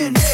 and